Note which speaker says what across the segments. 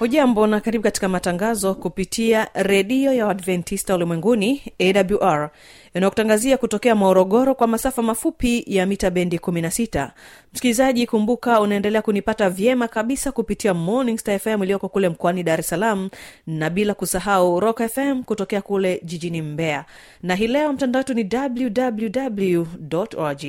Speaker 1: hujambo na karibu katika matangazo kupitia redio ya uadventista ulimwenguni awr inayokutangazia kutokea morogoro kwa masafa mafupi ya mita bendi 16 msikilizaji kumbuka unaendelea kunipata vyema kabisa kupitia morning star fm iliyoko kule mkoani dar es salaam na bila kusahau rock fm kutokea kule jijini mbeya. Na hii leo mtandao wetu ni www org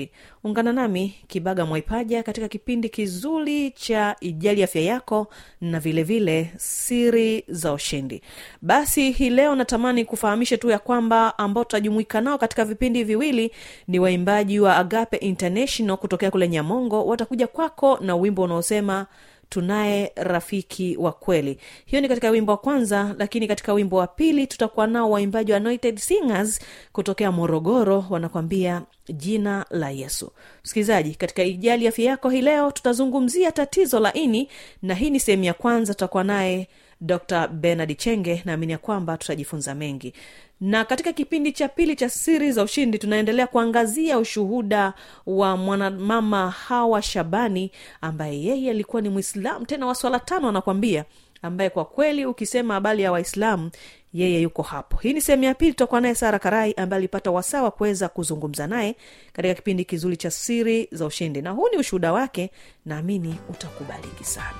Speaker 1: ungana nami kibaga mwaipaja katika kipindi kizuri cha ijali afya yako na vilevile vile siri za ushindi. Basi hii leo natamani kufahamisha tu ya kwamba ambao tutajumuika nao katika vipindi viwili ni waimbaji wa agape international kutokea kule nyamongo. Watakuja kwako na wimbo unaosema tunaye rafiki wa kweli. Hiyo ni katika wimbo wa kwanza lakini katika wimbo wa pili tutakuwa nao waimbaji wa anointed singers kutokea morogoro wanakwambia jina la yesu. Msikilizaji katika ijali afya yako hii leo tutazungumzia tatizo la ini na hii ni sehemu ya kwanza tutakuwa naye dr benard chenge naamini ya kwamba tutajifunza mengi. Na katika kipindi cha pili cha siri za ushindi tunaendelea kuangazia ushuhuda wa mwanamama hawa shabani ambaye yeye alikuwa ni mwislamu tena wa tano anakwambia ambaye kwa kweli ukisema habari ya waislamu yeye yuko hapo. Hii ni sehemu ya pili tutakuwa naye sara karai ambaye alipata wasaa wa kuweza kuzungumza naye katika kipindi kizuri cha siri za ushindi. Na huu ni ushuhuda wake naamini utakubaliki sana.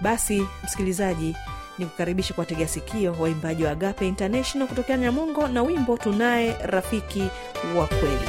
Speaker 1: Basi msikilizaji ni kukaribisha kwa tega sikio waimbaji wa agape international kutokea nyamongo na wimbo tunaye rafiki wa kweli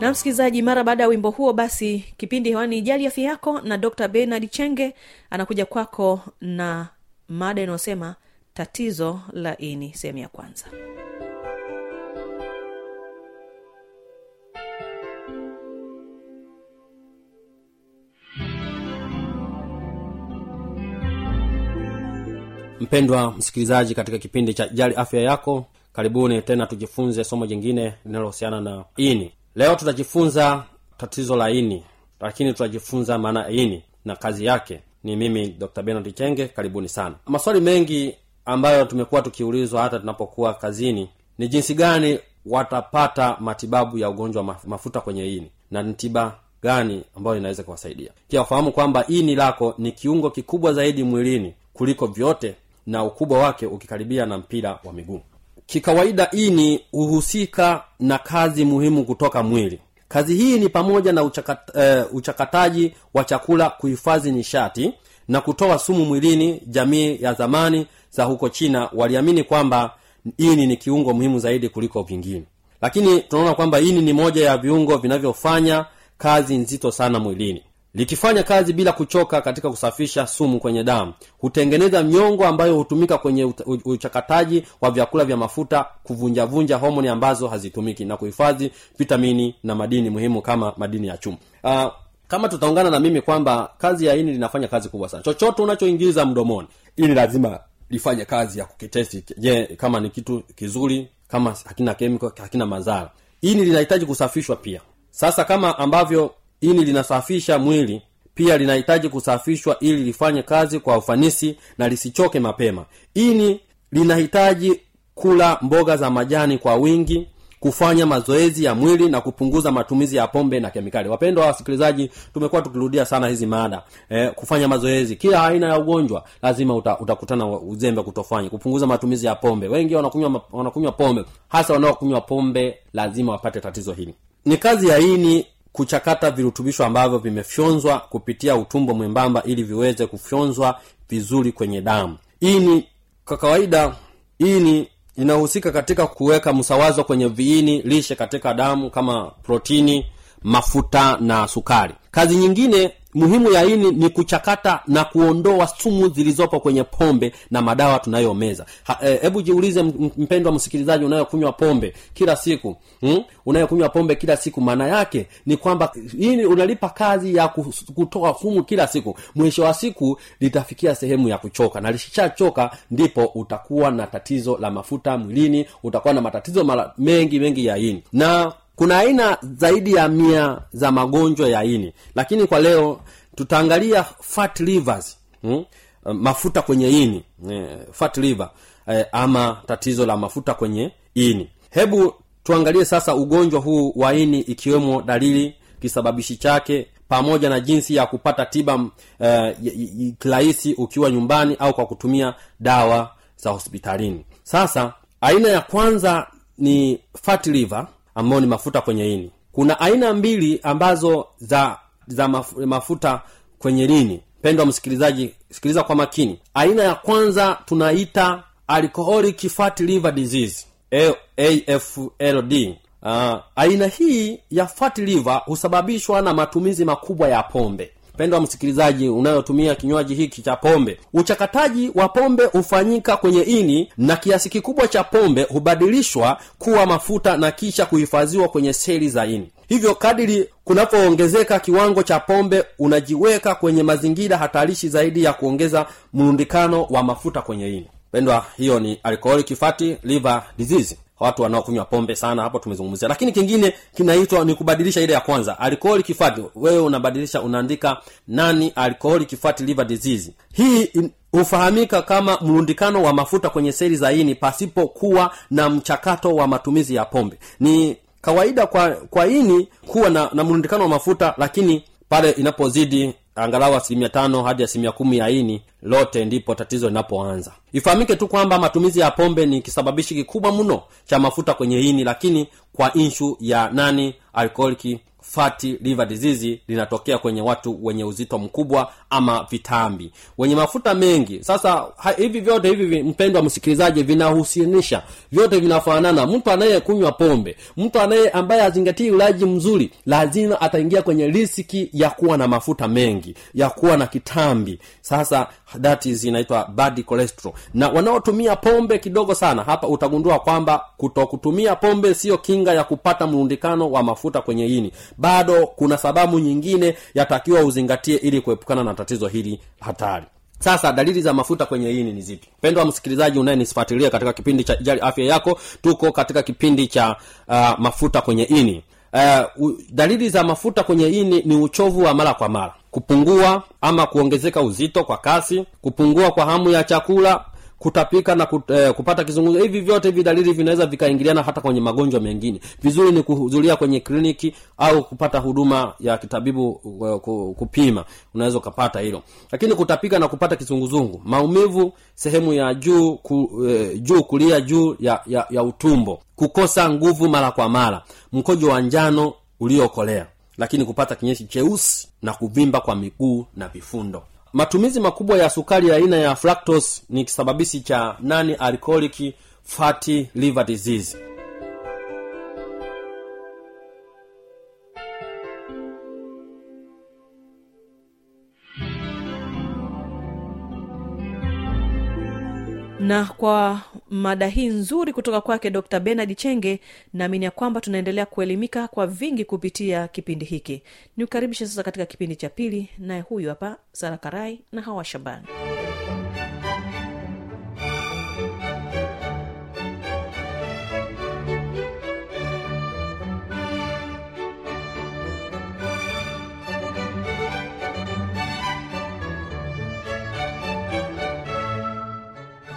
Speaker 2: na
Speaker 1: msikilizaji mara baada ya wimbo huo basi kipindi hewani ijali afya yako na dr benard chenge anakuja kwako na mada inayosema tatizo la ini sehemu ya kwanza.
Speaker 3: Mpendwa msikilizaji katika kipindi cha jali afya yako karibuni tena tujifunze somo jingine linalohusiana na ini leo tutajifunza tatizo la ini lakini tutajifunza maana ini na kazi yake. Ni mimi dr benard chenge karibuni sana. Maswali mengi ambayo tumekuwa tukiulizwa hata tunapokuwa kazini ni jinsi gani watapata matibabu ya ugonjwa wa mafuta kwenye ini na ni tiba gani ambayo inaweza kuwasaidia. Pia wafahamu kwamba ini lako ni kiungo kikubwa zaidi mwilini kuliko vyote na ukubwa wake ukikaribia na mpira wa miguu kikawaida ini huhusika na kazi muhimu kutoka mwili. Kazi hii ni pamoja na uchakat, uh, uchakataji wa chakula kuhifadhi nishati na kutoa sumu mwilini jamii ya zamani za huko china waliamini kwamba ini ni kiungo muhimu zaidi kuliko vingine. Lakini tunaona kwamba ini ni moja ya viungo vinavyofanya kazi nzito sana mwilini likifanya kazi bila kuchoka katika kusafisha sumu kwenye damu. Hutengeneza mnyongo ambayo hutumika kwenye uchakataji wa vyakula vya mafuta kuvunjavunja homoni ambazo hazitumiki na kuhifadhi vitamini na madini muhimu kama madini ya chuma. Uh, kama tutaungana na mimi kwamba kazi ya ini linafanya kazi kubwa sana. Chochote unachoingiza mdomoni ili lazima lifanye kazi ya kukitesti. Je kama ni kitu kizuri kama hakina kemiko hakina madhara ini linahitaji kusafishwa pia. Sasa kama ambavyo ini linasafisha mwili pia linahitaji kusafishwa ili lifanye kazi kwa ufanisi na lisichoke mapema. Ini linahitaji kula mboga za majani kwa wingi kufanya mazoezi ya mwili na kupunguza matumizi ya pombe na kemikali. Wapendwa wasikilizaji tumekuwa tukirudia sana hizi maada e, kufanya mazoezi. Kila aina ya ugonjwa lazima uta, utakutana uzembe kutofanya kupunguza matumizi ya pombe. Wengi wanakunywa pombe. Hasa wanaokunywa pombe lazima wapate tatizo hili. Ni kazi ya ini kuchakata virutubisho ambavyo vimefyonzwa kupitia utumbo mwembamba ili viweze kufyonzwa vizuri kwenye damu. Ini kwa kawaida ini inahusika katika kuweka msawazo kwenye viini lishe katika damu kama protini mafuta na sukari. Kazi nyingine muhimu ya ini ni kuchakata na kuondoa sumu zilizopo kwenye pombe na madawa tunayomeza. Hebu e, jiulize mpendwa msikilizaji unayokunywa pombe kila siku hmm? Unayokunywa pombe kila siku maana yake ni kwamba ini unalipa kazi ya kutoa sumu kila siku. Mwisho wa siku litafikia sehemu ya kuchoka na lishachoka ndipo utakuwa na tatizo la mafuta mwilini utakuwa na matatizo mara mengi mengi ya ini. Na kuna aina zaidi ya mia za magonjwa ya ini. Lakini kwa leo tutaangalia fat livers hmm? mafuta kwenye ini. Eh, fat liver eh, ama tatizo la mafuta kwenye ini. Hebu tuangalie sasa ugonjwa huu wa ini ikiwemo dalili kisababishi chake pamoja na jinsi ya kupata tiba eh, kirahisi ukiwa nyumbani au kwa kutumia dawa za hospitalini. Sasa aina ya kwanza ni fat liver ambayo ni mafuta kwenye ini. Kuna aina mbili ambazo za za mafuta kwenye lini pendwa msikilizaji sikiliza kwa makini. Aina ya kwanza tunaita alcoholic fat liver disease afld uh, aina hii ya fat liver husababishwa na matumizi makubwa ya pombe mpendwa msikilizaji unayotumia kinywaji hiki cha pombe uchakataji wa pombe hufanyika kwenye ini na kiasi kikubwa cha pombe hubadilishwa kuwa mafuta na kisha kuhifadhiwa kwenye seli za ini. Hivyo kadiri kunapoongezeka kiwango cha pombe unajiweka kwenye mazingira hatarishi zaidi ya kuongeza mrundikano wa mafuta kwenye ini. Pendwa hiyo ni alcoholic fatty liver disease watu wanaokunywa pombe sana hapo tumezungumzia. Lakini kingine kinaitwa ni kubadilisha ile ya kwanza alcoholic kifati wewe unabadilisha unaandika nani alcoholic kifati liver disease. Hii hufahamika kama mrundikano wa mafuta kwenye seli za ini pasipokuwa na mchakato wa matumizi ya pombe. Ni kawaida kwa kwa ini kuwa na, na mrundikano wa mafuta lakini pale inapozidi angalau asilimia tano hadi asilimia kumi ya ini lote ndipo tatizo linapoanza. Ifahamike tu kwamba matumizi ya pombe ni kisababishi kikubwa mno cha mafuta kwenye ini lakini kwa inshu ya nani alcoholic fatty liver disease linatokea kwenye watu wenye uzito mkubwa ama vitambi. Wenye mafuta mengi. Sasa ha, hivi vyote hivi mpendwa msikilizaji vinahusianisha. Vyote vinafanana. Mtu anayekunywa pombe mtu anaye ambaye azingatii ulaji mzuri lazima ataingia kwenye riski ya kuwa na mafuta mengi ya kuwa na kitambi. Sasa that is inaitwa bad cholesterol. Na wanaotumia pombe kidogo sana hapa utagundua kwamba kutokutumia pombe sio kinga ya kupata mrundikano wa mafuta kwenye ini. Bado kuna sababu nyingine yatakiwa uzingatie ili kuepukana na tatizo hili hatari. Sasa dalili za mafuta kwenye ini ni zipi pendwa msikilizaji unayenisifuatilia katika kipindi cha jali afya yako tuko katika kipindi cha uh, mafuta kwenye ini. Uh, dalili za mafuta kwenye ini ni uchovu wa mara kwa mara. Kupungua ama kuongezeka uzito kwa kasi kupungua kwa hamu ya chakula kutapika na kut, eh, kupata kizunguzio hivi vyote hivi dalili vinaweza vikaingiliana hata kwenye magonjwa mengine. Vizuri ni kuhudhuria kwenye kliniki au kupata huduma ya kitabibu uh, kupima. Unaweza ukapata hilo. Lakini kutapika na kupata kizunguzungu maumivu sehemu ya juu ku, eh, juu kulia juu ya, ya, ya utumbo kukosa nguvu mara kwa mara mkojo wa njano uliokolea lakini kupata kinyeshi cheusi na kuvimba kwa miguu na vifundo matumizi makubwa ya sukari ya aina ya fructose ni kisababishi cha nani alcoholic fatty liver disease
Speaker 1: na kwa mada hii nzuri kutoka kwake dr benard chenge naamini ya kwamba tunaendelea kuelimika kwa vingi kupitia kipindi hiki. Ni ukaribishe sasa katika kipindi cha pili naye huyu hapa sara karai na hawa shabani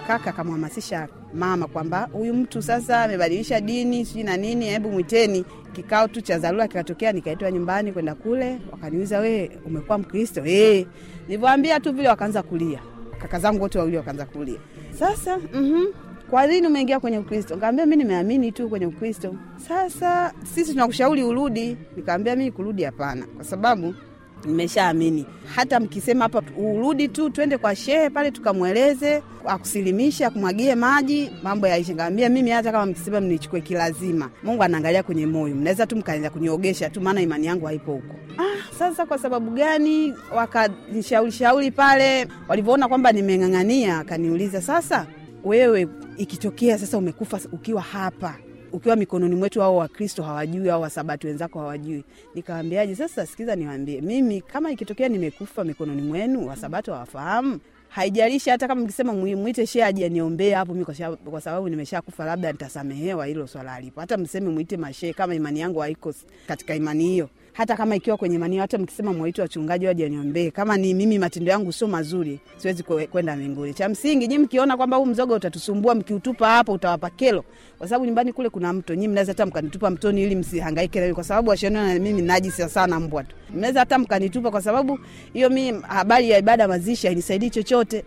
Speaker 4: kaka akamhamasisha mama kwamba huyu mtu sasa amebadilisha dini sijui na nini hebu mwiteni. Kikao tu cha dharura kikatokea nikaitwa nyumbani kwenda kule. Wakaniuliza wewe umekuwa mkristo? Eh, nilivyoambia tu vile wakaanza kulia. Kaka zangu wote wawili wakaanza kulia. Sasa mm-hmm. kwa nini umeingia kwenye ukristo? Nikamwambia mi nimeamini tu kwenye ukristo. Sasa sisi tunakushauri urudi. Nikamwambia mi kurudi hapana kwa sababu nimeshaamini. Hata mkisema hapa urudi tu twende kwa shehe pale tukamweleze akusilimishe akumwagie maji mambo yaishe. Ngaambia mimi hata kama mkisema mnichukue kilazima mungu anaangalia kwenye moyo. Mnaweza tu mkaanza kuniogesha tu maana imani yangu haipo huko. Ah, sasa kwa sababu gani? Wakanishauri shauri pale walivyoona kwamba nimeng'ang'ania akaniuliza sasa wewe ikitokea sasa umekufa ukiwa hapa ukiwa mikononi mwetu au wakristo hawajui au wasabati wenzako hawajui. Nikawambiaje sasa sikiza niwambie mimi kama ikitokea nimekufa mikononi mwenu wasabato hawafahamu? Haijalishi hata kama mkisema mwite shee aje aniombee hapo mi kwa kwa sababu nimeshakufa labda nitasamehewa hilo swala alipo hata mseme mwite mashehe, kama imani yangu haiko katika imani hiyo hata kama ikiwa kwenye manio, hata mkisema mwaite wachungaji waje niombee, kama ni mimi matendo yangu sio mazuri siwezi kwe- kwenda mbinguni. Cha msingi nyi mkiona kwamba huu mzoga utatusumbua mkiutupa hapo utawapa kelo. Kwa sababu nyumbani kule kuna mto nyi mnaweza hata mkanitupa mtoni ili msihangaike na mimi, kwa sababu washaniona na mimi najisi sana mbwa tu. Mnaweza hata mkanitupa kwa sababu hiyo mi habari ya ibada mazishi hainisaidii chochote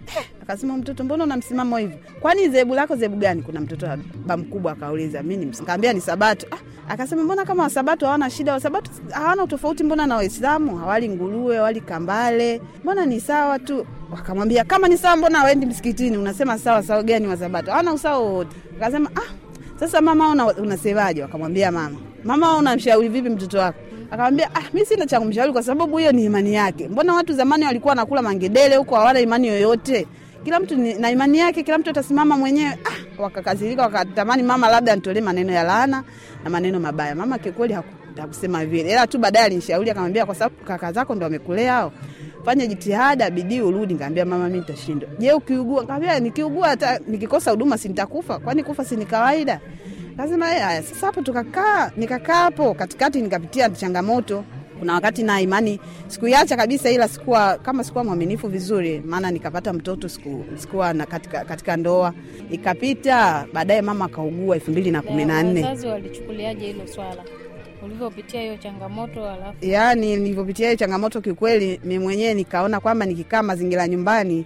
Speaker 4: akasema mtoto mbona una msimamo hivyo kwani zebu lako zebu gani? Kuna mtoto ba mkubwa akauliza mi ni ni sabato. Ah, akasema mbona kama wasabato hawana shida? Wasabato hawana utofauti mbona na waislamu hawali nguruwe hawali kambale? Mbona ni sawa tu? Wakamwambia kama ni sawa mbona waendi msikitini? Unasema sawa sawa gani wasabato? Hawana usawa wowote. Akasema ah sasa mama una, unasemaje wakamwambia mama mama unamshauri vipi mtoto wako? Akamwambia ah, mi sina cha kumshauri kwa sababu hiyo ni imani yake. Mbona watu zamani walikuwa wanakula mangedele huko hawana imani yoyote kila mtu na imani yake kila mtu atasimama mwenyewe. Ah, wakakasirika wakatamani mama labda nitolee maneno ya laana na maneno mabaya. Mama kikweli haku- hakusema vile. Ila tu baadaye alinishauri akamwambia kwa sababu kaka zako ndo wamekulea hao fanya jitihada bidii urudi. Ngaambia mama mi nitashindwa. Je ukiugua? Kaambia nikiugua hata nikikosa huduma si kwani kufa si kawaida? Lazima "Eh, haya sasa hapo tukakaa nikakaa hapo katikati nikapitia changamoto kuna wakati na imani sikuiacha kabisa ila sikuwa kama sikuwa mwaminifu vizuri maana nikapata mtoto siku, sikuwa na katika, katika ndoa. Ikapita baadaye mama akaugua elfu mbili na kumi na nne.
Speaker 5: Wazazi walichukuliaje hilo swala? Ulivyopitia hiyo changamoto alafu?
Speaker 4: Yaani nilivyopitia hiyo changamoto kiukweli mi mwenyewe nikaona kwamba nikikaa mazingira nyumbani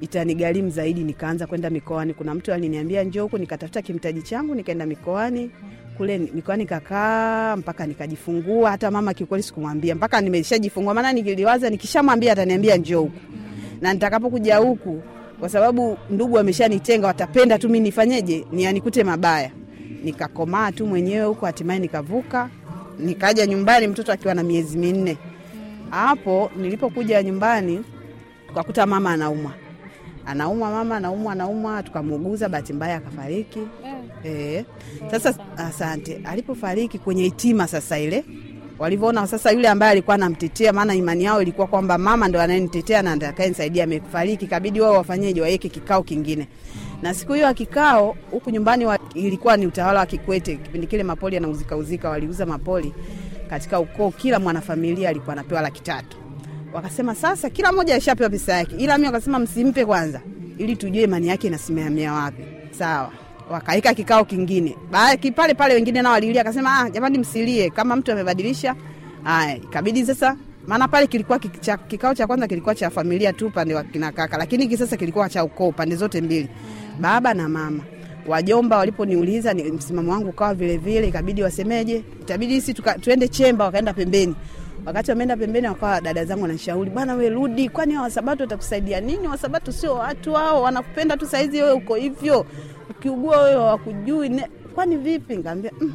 Speaker 4: itanigharimu zaidi. Nikaanza kwenda mikoani. Kuna mtu aliniambia njoo huku nikatafuta kimtaji changu nikaenda mikoani kule mikoani nikakaa mpaka nikajifungua. Hata mama kiukweli sikumwambia mpaka nimeshajifungua. Maana nikiliwaza nikishamwambia ataniambia njoo huku. Na nitakapokuja huku kwa sababu ndugu wameshanitenga watapenda tu mi nifanyeje? Nianikute mabaya. Nikakomaa tu mwenyewe huko hatimaye nikavuka. Nikaja nyumbani mtoto akiwa na miezi minne. Hapo nilipokuja nyumbani kakuta mama anaumwa anaumwa mama anaumwa anaumwa tukamuuguza bahati mbaya akafariki.
Speaker 5: Eh,
Speaker 4: e. sasa asante. Alipofariki kwenye hitima sasa ile walivyoona sasa yule ambaye alikuwa anamtetea maana imani yao ilikuwa kwamba mama ndo anayenitetea na atakayenisaidia amefariki kabidi wao wafanyeje waweke kikao kingine. Na siku hiyo kikao huku nyumbani wa, ilikuwa ni utawala wa kikwete kipindi kile mapoli anauzikauzika, waliuza mapoli katika ukoo kila mwanafamilia alikuwa anapewa laki tatu wakasema sasa kila mmoja ashapewa pesa yake. Ila mi wakasema msimpe kwanza ili tujue imani yake inasimamia wapi. Sawa. Wakaika kikao kingine. Pale pale wengine nao walilia akasema ah, jamani msilie. Kama mtu amebadilisha Aya, ikabidi sasa. Maana pale kilikuwa kicha, kikao cha kwanza kilikuwa cha familia tu upande wa kina kaka lakini hiki sasa kilikuwa cha ukoo pande zote mbili. Baba na mama. Wajomba waliponiuliza ni msimamo wangu ukawa vile vile ikabidi wasemeje. Itabidi sisi tuende chemba wakaenda pembeni wakati wameenda pembeni wakawa dada zangu wanashauri bwana we rudi kwani wasabato watakusaidia nini? Wasabato sio watu hao wanakupenda tu saizi wewe uko hivyo. Ukiugua wewe wakujui kwani vipi? Ngaambia mm,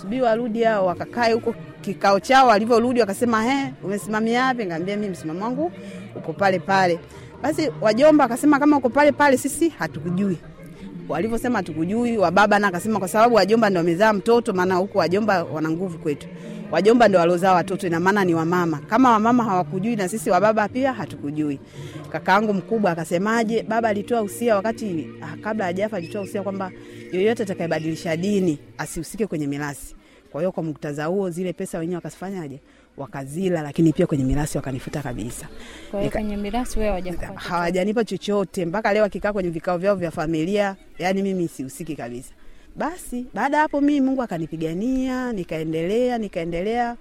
Speaker 4: subiri warudi hao wakakae huko kikao chao walivyorudi wakasema he umesimamia wapi? Ngaambia mi msimamo wangu uko pale pale. Basi wajomba akasema kama uko pale pale sisi hatukujui walivyosema tukujui wababa na akasema kwa sababu wajomba ndo wamezaa mtoto maana huku wajomba wana nguvu kwetu. Wajomba ndo waliozaa watoto ina maana ni wamama. Kama wamama hawakujui na sisi wababa pia hatukujui. Kakaangu mkubwa akasemaje baba alitoa usia wakati ah, kabla hajafa alitoa usia kwamba yoyote atakayebadilisha dini asihusike kwenye mirasi kwa hiyo kwa muktadha huo zile pesa wenyewe wakazifanyaje, wakazila lakini pia kwenye mirasi wakanifuta kabisa.
Speaker 5: Kwa hiyo kwenye mirasi wewe
Speaker 4: hawajanipa chochote. Mpaka leo akikaa kwenye vikao vyao vya familia yani mimi sihusiki kabisa. Basi baada ya hapo mimi mungu akanipigania nikaendelea nikaendelea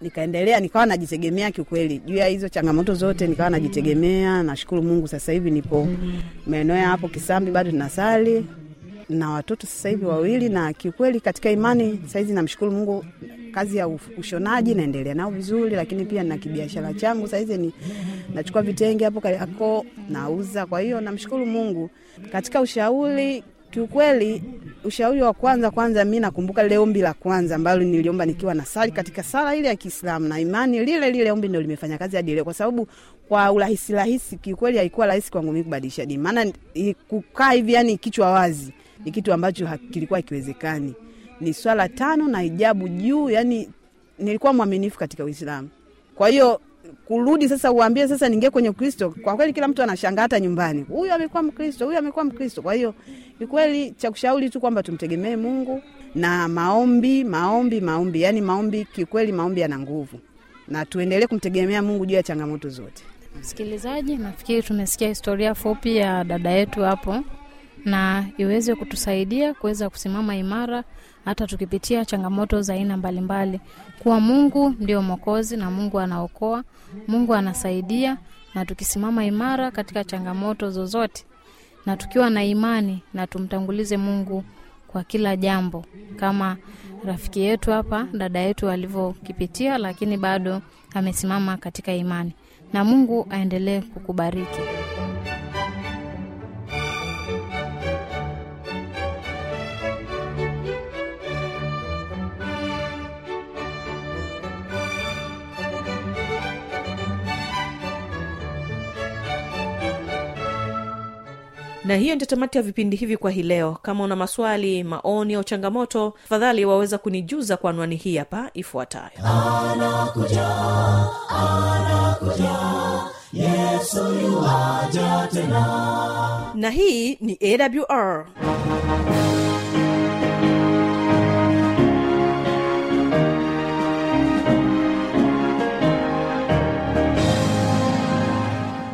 Speaker 4: nikaendelea nikawa najitegemea kiukweli. Juu ya hizo changamoto zote nikawa najitegemea. Nashukuru mungu sasa hivi nipo maeneo ya hapo kisambi bado tunasali na watoto sasa hivi wawili na kiukweli katika imani sahizi namshukuru mungu kazi ya ushonaji naendelea nao vizuri lakini pia na kibiashara changu sahizi ni nachukua vitenge hapo kariako nauza. Kwa hiyo namshukuru mungu. Katika ushauri kiukweli ushauri wa kwanza kwanza mi nakumbuka lile ombi la kwanza ambalo niliomba nikiwa na sali katika sala ile ya kiislamu na imani lile lile ombi ndo limefanya kazi hadi leo kwa sababu kwa urahisi rahisi kiukweli haikuwa rahisi kwangu mi kubadilisha dini. Maana kukaa hivi yani kichwa wazi ni kitu ambacho kilikuwa hakiwezekani. ni swala tano na hijabu juu yani nilikuwa mwaminifu katika uislamu. Kwa hiyo kurudi sasa uambie sasa ningie kwenye ukristo kwa kweli kila mtu anashangaa hata nyumbani. Huyu amekuwa mkristo huyu amekuwa mkristo. Kwa hiyo ni kweli cha kushauri tu kwamba tumtegemee mungu na maombi maombi maombi. Yani maombi kikweli maombi yana nguvu. Na tuendelee kumtegemea mungu juu ya changamoto zote.
Speaker 5: Msikilizaji nafikiri tumesikia historia fupi ya dada yetu hapo na iweze kutusaidia kuweza kusimama imara hata tukipitia changamoto za aina mbalimbali. Kuwa mungu ndio mwokozi na mungu anaokoa mungu anasaidia na tukisimama imara katika changamoto zozote na tukiwa na imani na tumtangulize mungu kwa kila jambo kama rafiki yetu hapa dada yetu alivyokipitia lakini bado amesimama katika imani. Na mungu aendelee kukubariki
Speaker 2: na hiyo ndio tamati ya vipindi hivi kwa hii leo. Kama una maswali maoni au changamoto tafadhali waweza kunijuza kwa anwani hii hapa ifuatayo. Na hii ni awr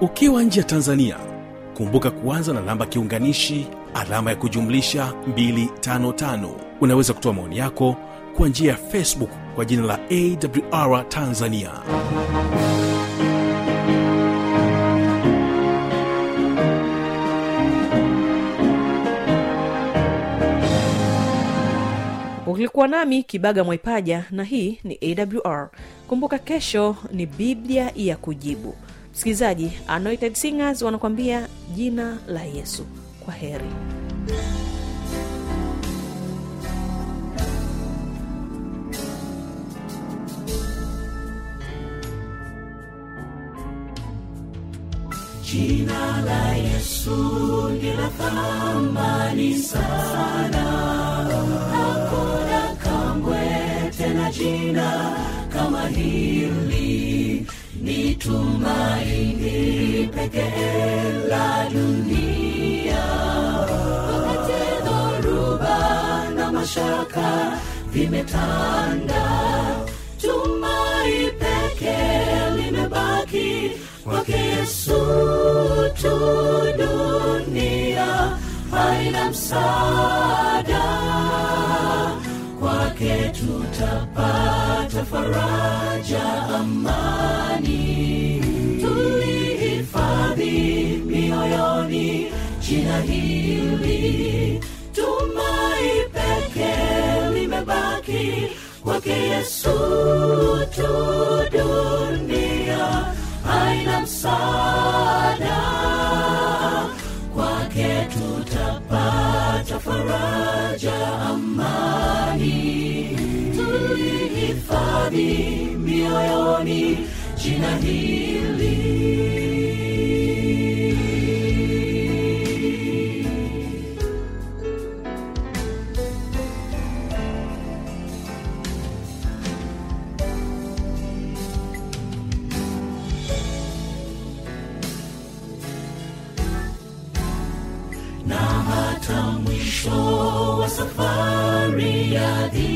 Speaker 6: ukiwa nje ya tanzania kumbuka kuanza na namba kiunganishi alama ya kujumlisha 255 unaweza kutoa maoni yako kwa njia ya facebook kwa jina la awr tanzania.
Speaker 2: Ulikuwa nami kibaga mwaipaja na hii ni awr kumbuka kesho ni biblia ya kujibu msikilizaji anointed singers wanakuambia jina la yesu. Kwa heri. Jina la yesu lina thamani sana. Hakuna kamwe tena jina kama hili tumaini pekee la dunia. Wakati dhoruba na mashaka vimetanda tumai pekee limebaki kwake yesu tu dunia. Haina msaada yake tutapata faraja, amani. Tulihifadhi mioyoni, jina hili tumai pekee limebaki kwake Yesu tu, dunia haina msaada, kwake tutapata faraja. hifadhi mioyoni jina hili. Na hata mwisho wa safari ya dhiki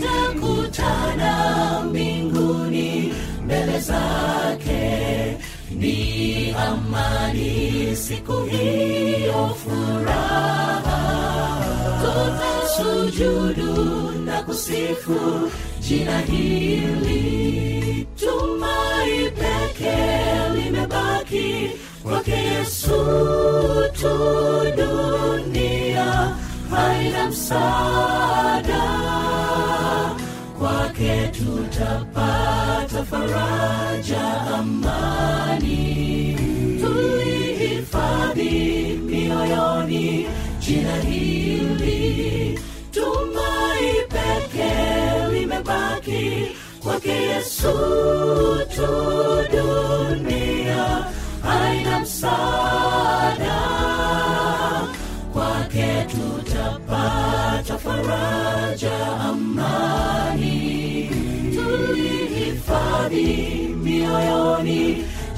Speaker 2: tutakutana mbinguni mbele zake. Ni amani siku hiyo furaha. Tutasujudu na kusifu jina hili. Tumai peke limebaki kwake yesu tu. Dunia haina msaada kwake tutapata faraja, amani. Tulihifadhi mioyoni, jina hili. Tumai pekee limebaki kwake Yesu tu dunia. Haina msaa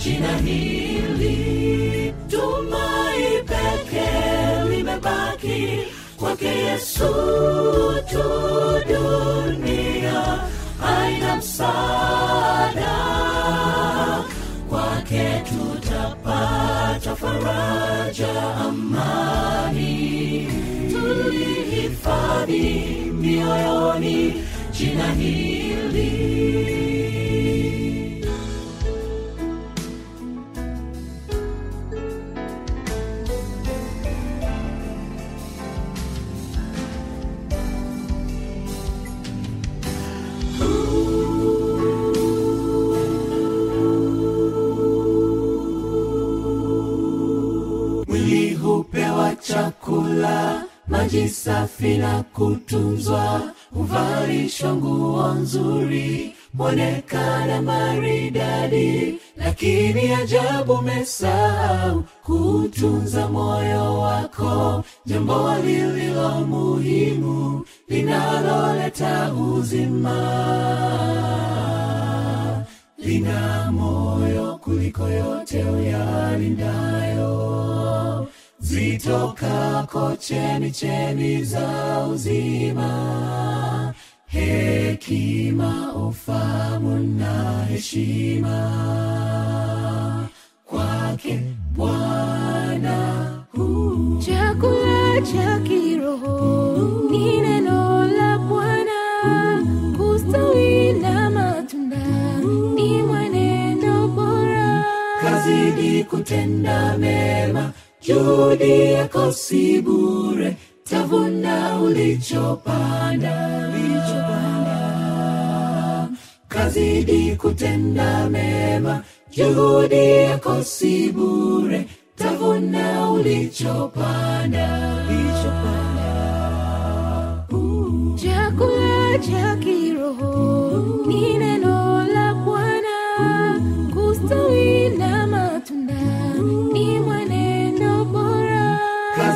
Speaker 2: jina hili tumai pekee limebaki kwake yesu tu dunia. Aina msaada kwake tutapata faraja amani. Tulihifadhi mioyoni. Jina hili maji safi na kutunzwa huvalishwa nguo nzuri mwonekana maridadi. Lakini ajabu mesahau kutunza moyo wako. Jambo lililo muhimu linaloleta uzima lina moyo kuliko yote uyalindayo zitokako cheni za uzima hekima ufamu na heshima. Kwake bwana
Speaker 7: chakula cha kiroho ni neno la bwana. Kustawi na matunda ni mwenendo bora.
Speaker 2: Kazidi kutenda mema juhudi yako si bure tavuna ulichopanda. Kazidi kutenda mema juhudi yako si bure tavuna ulichopanda.
Speaker 7: Chakula cha kiroho ni neno la bwana kustawi na matunda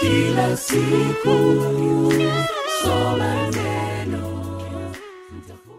Speaker 2: kila siku. Soma neno